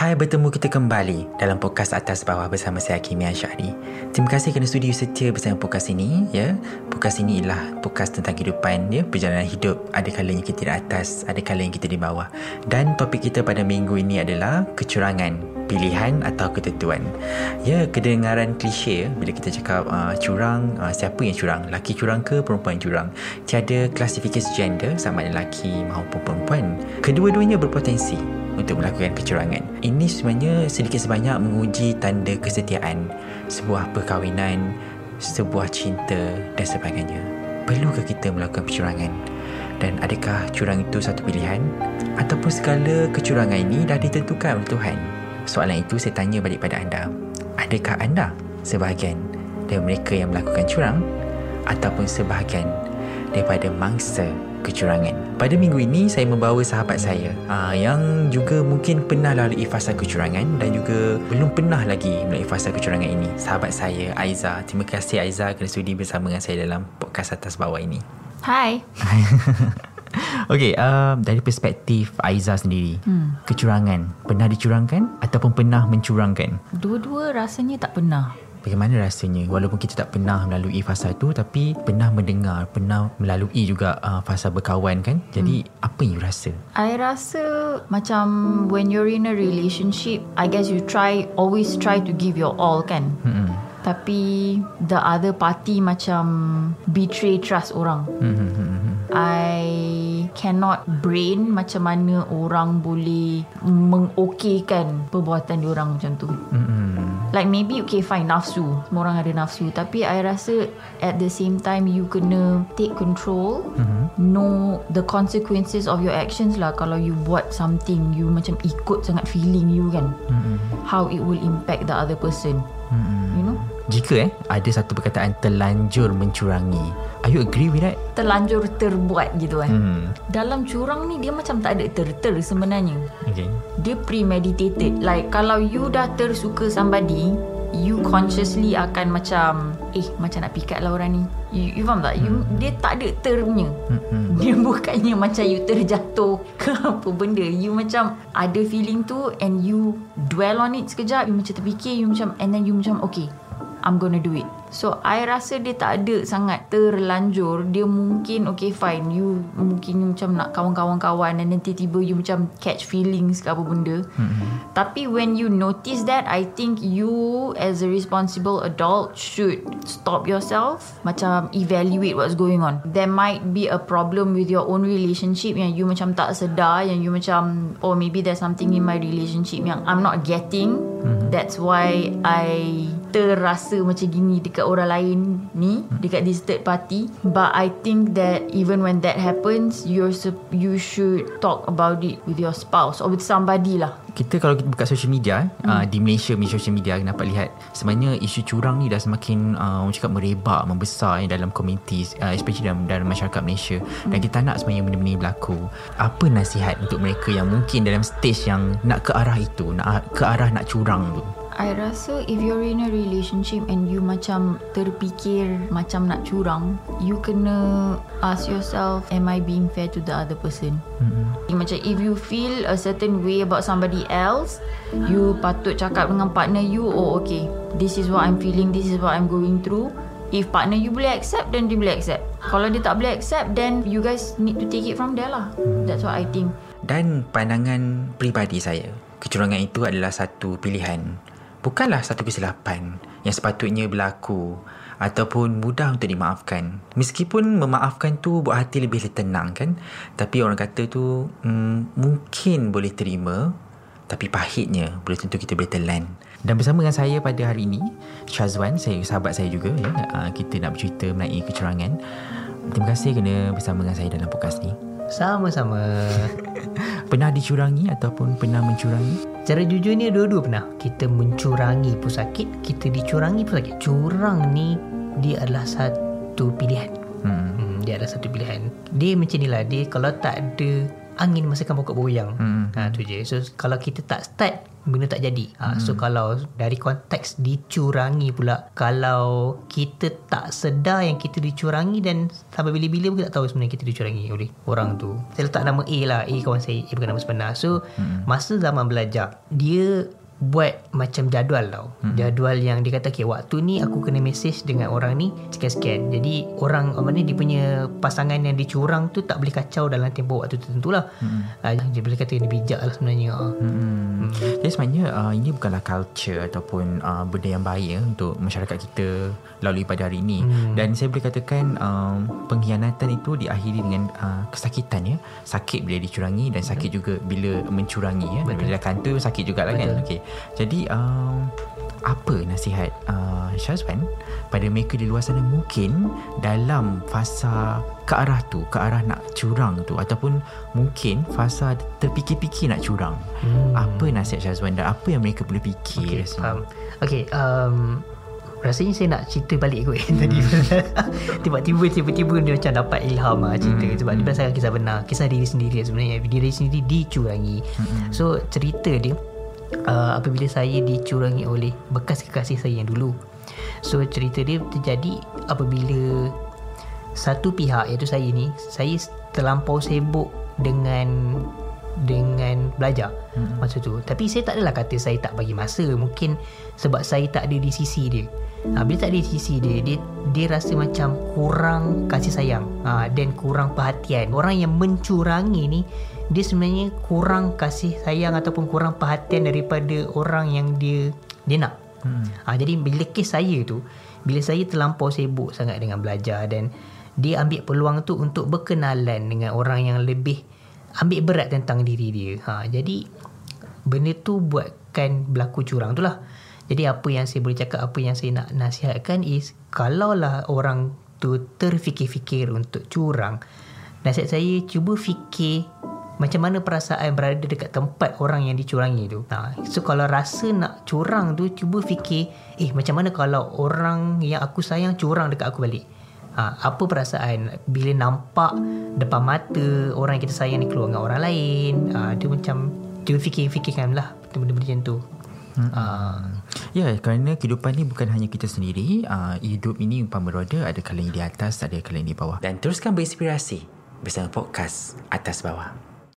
Hai, bertemu kita kembali dalam podcast Atas Bawah bersama saya Kimi Syahri. Terima kasih kerana studio setia bersama podcast ini. Ya, Podcast ini ialah podcast tentang kehidupan, ya, perjalanan hidup. Ada kalanya kita di atas, ada kalanya kita di bawah. Dan topik kita pada minggu ini adalah kecurangan, pilihan atau ketentuan. Ya, kedengaran klise ya, bila kita cakap uh, curang, uh, siapa yang curang? Laki curang ke perempuan curang? Tiada klasifikasi gender sama ada lelaki maupun perempuan. Kedua-duanya berpotensi untuk melakukan kecurangan. Ini sebenarnya sedikit sebanyak menguji tanda kesetiaan sebuah perkahwinan, sebuah cinta dan sebagainya. Perlukah kita melakukan kecurangan? Dan adakah curang itu satu pilihan? Ataupun segala kecurangan ini dah ditentukan oleh Tuhan? Soalan itu saya tanya balik pada anda. Adakah anda sebahagian dari mereka yang melakukan curang? Ataupun sebahagian daripada mangsa kecurangan. Pada minggu ini saya membawa sahabat saya aa, yang juga mungkin pernah lalui fasa kecurangan dan juga belum pernah lagi melalui fasa kecurangan ini. Sahabat saya Aiza. Terima kasih Aiza kerana sudi bersama dengan saya dalam podcast atas bawah ini. Hai. Okey, uh, dari perspektif Aiza sendiri, hmm. kecurangan pernah dicurangkan ataupun pernah mencurangkan? Dua-dua rasanya tak pernah. Bagaimana rasanya walaupun kita tak pernah melalui fasa itu tapi pernah mendengar, pernah melalui juga uh, fasa berkawan kan? Jadi hmm. apa yang you rasa? I rasa macam when you're in a relationship, I guess you try always try to give your all kan. Hmm. Tapi the other party macam betray trust orang. Hmm. I cannot brain macam mana orang boleh mengokeykan perbuatan diorang macam tu. Hmm. Like maybe okay fine nafsu Semua orang ada nafsu Tapi I rasa At the same time You kena Take control mm-hmm. Know The consequences of your actions lah Kalau you buat something You macam ikut sangat feeling you kan mm-hmm. How it will impact the other person mm-hmm. Jika eh ada satu perkataan terlanjur mencurangi Are you agree with that? Terlanjur terbuat gitu kan hmm. Dalam curang ni dia macam tak ada ter-ter sebenarnya okay. Dia premeditated Like kalau you dah tersuka somebody You consciously akan macam Eh macam nak pikat lah orang ni You, you faham tak? You, hmm. Dia tak ada ter punya hmm. Dia bukannya macam you terjatuh ke apa benda You macam ada feeling tu And you dwell on it sekejap You macam terfikir You macam And then you macam okay I'm gonna do it. So I rasa dia tak ada sangat terlanjur. Dia mungkin okay fine. You mungkin macam nak kawan-kawan-kawan Dan nanti tiba you macam catch feelings ke apa benda. Mm-hmm. Tapi when you notice that I think you as a responsible adult Should stop yourself. Macam evaluate what's going on. There might be a problem with your own relationship Yang you macam tak sedar Yang you macam Oh maybe there's something in my relationship Yang I'm not getting. Mm-hmm. That's why I terasa macam gini dekat orang lain ni dekat this third party. But I think that even when that happens you're you should talk about it with your spouse or with somebody lah. Kita kalau kita buka social media hmm. uh, di Malaysia di social media kita dapat lihat sebenarnya isu curang ni dah semakin uh, orang cakap merebak membesar eh, dalam komuniti uh, especially dalam, dalam masyarakat Malaysia. Hmm. dan kita nak sebenarnya benda-benda ni berlaku. Apa nasihat untuk mereka yang mungkin dalam stage yang nak ke arah itu nak ke arah nak curang tu I rasa if you're in a relationship and you macam terfikir macam nak curang, you kena ask yourself, am I being fair to the other person? Mm-hmm. Macam if you feel a certain way about somebody else, you patut cakap dengan partner you, oh okay, this is what I'm feeling, this is what I'm going through. If partner you boleh accept, then dia boleh accept. Kalau dia tak boleh accept, then you guys need to take it from there lah. That's what I think. Dan pandangan pribadi saya, kecurangan itu adalah satu pilihan bukanlah satu kesilapan yang sepatutnya berlaku ataupun mudah untuk dimaafkan. Meskipun memaafkan tu buat hati lebih tenang kan. Tapi orang kata tu hmm, mungkin boleh terima tapi pahitnya boleh tentu kita boleh telan. Dan bersama dengan saya pada hari ini Syazwan, saya sahabat saya juga ya. Ah, kita nak bercerita mengenai kecurangan. Terima kasih kerana bersama dengan saya dalam podcast ni. Sama-sama. Pernah dicurangi ataupun pernah mencurangi? Cara jujurnya dua-dua pernah. Kita mencurangi pun sakit, kita dicurangi pun sakit. Curang ni dia adalah satu pilihan. Hmm. hmm dia adalah satu pilihan. Dia macam inilah. Dia kalau tak ada angin masukkan pokok bergoyang. Hmm. Ha, tu je. So kalau kita tak start benda tak jadi. Ha, hmm. So kalau dari konteks dicurangi pula kalau kita tak sedar yang kita dicurangi dan sampai bila-bila pun tak tahu sebenarnya kita dicurangi oleh orang tu. Saya letak nama A lah. A kawan saya. A bukan nama sebenar. So hmm. masa zaman belajar dia buat macam jadual tau. Hmm. Jadual yang dia kata okay, waktu ni aku kena message dengan orang ni sekian-sekian. Jadi orang apa ni dia punya pasangan yang dicurang tu tak boleh kacau dalam tempoh waktu tertentu lah. Hmm. Uh, dia boleh kata dia bijak lah sebenarnya. Hmm. Hmm. Jadi sebenarnya uh, ini bukanlah culture ataupun uh, benda yang baik ya, untuk masyarakat kita lalui pada hari ini. Hmm. Dan saya boleh katakan uh, pengkhianatan itu diakhiri dengan uh, kesakitan ya. Sakit bila dicurangi dan sakit hmm. juga bila mencurangi ya. Betul. Bila kantor sakit jugalah kan. Okey. Jadi um, apa nasihat uh, Syazwan pada mereka di luar sana mungkin dalam fasa ke arah tu, ke arah nak curang tu ataupun mungkin fasa terfikir-fikir nak curang. Hmm. Apa nasihat Syazwan dan apa yang mereka perlu fikir? Okay, um, okay um, rasanya saya nak cerita balik kot hmm. tadi tiba-tiba tiba-tiba dia macam dapat ilham lah cerita hmm. sebab dia berdasarkan kisah benar kisah diri sendiri sebenarnya diri sendiri dicurangi hmm. so cerita dia uh, apabila saya dicurangi oleh bekas kekasih saya yang dulu. So cerita dia terjadi apabila satu pihak iaitu saya ni, saya terlampau sibuk dengan dengan belajar hmm. masa tu. Tapi saya tak adalah kata saya tak bagi masa. Mungkin sebab saya tak ada di sisi dia. Ha, bila tak ada di sisi dia, dia, dia rasa macam kurang kasih sayang ha, dan kurang perhatian. Orang yang mencurangi ni, dia sebenarnya kurang kasih sayang ataupun kurang perhatian daripada orang yang dia dia nak. Hmm. Ha, jadi bila kes saya tu, bila saya terlampau sibuk sangat dengan belajar dan dia ambil peluang tu untuk berkenalan dengan orang yang lebih ambil berat tentang diri dia. Ha, jadi benda tu buatkan berlaku curang tu lah. Jadi apa yang saya boleh cakap, apa yang saya nak nasihatkan is kalaulah orang tu terfikir-fikir untuk curang, nasihat saya cuba fikir macam mana perasaan berada dekat tempat orang yang dicurangi tu. Ha, so kalau rasa nak curang tu cuba fikir, eh macam mana kalau orang yang aku sayang curang dekat aku balik. Ha, apa perasaan bila nampak depan mata orang yang kita sayang ni keluar dengan orang lain. Ha, dia macam cuba fikir-fikirkan lah benda-benda macam tu. Hmm. Uh, ya kerana kehidupan ni bukan hanya kita sendiri uh, hidup ini umpama roda ada kalanya di atas ada kalanya di bawah dan teruskan berinspirasi bersama podcast atas bawah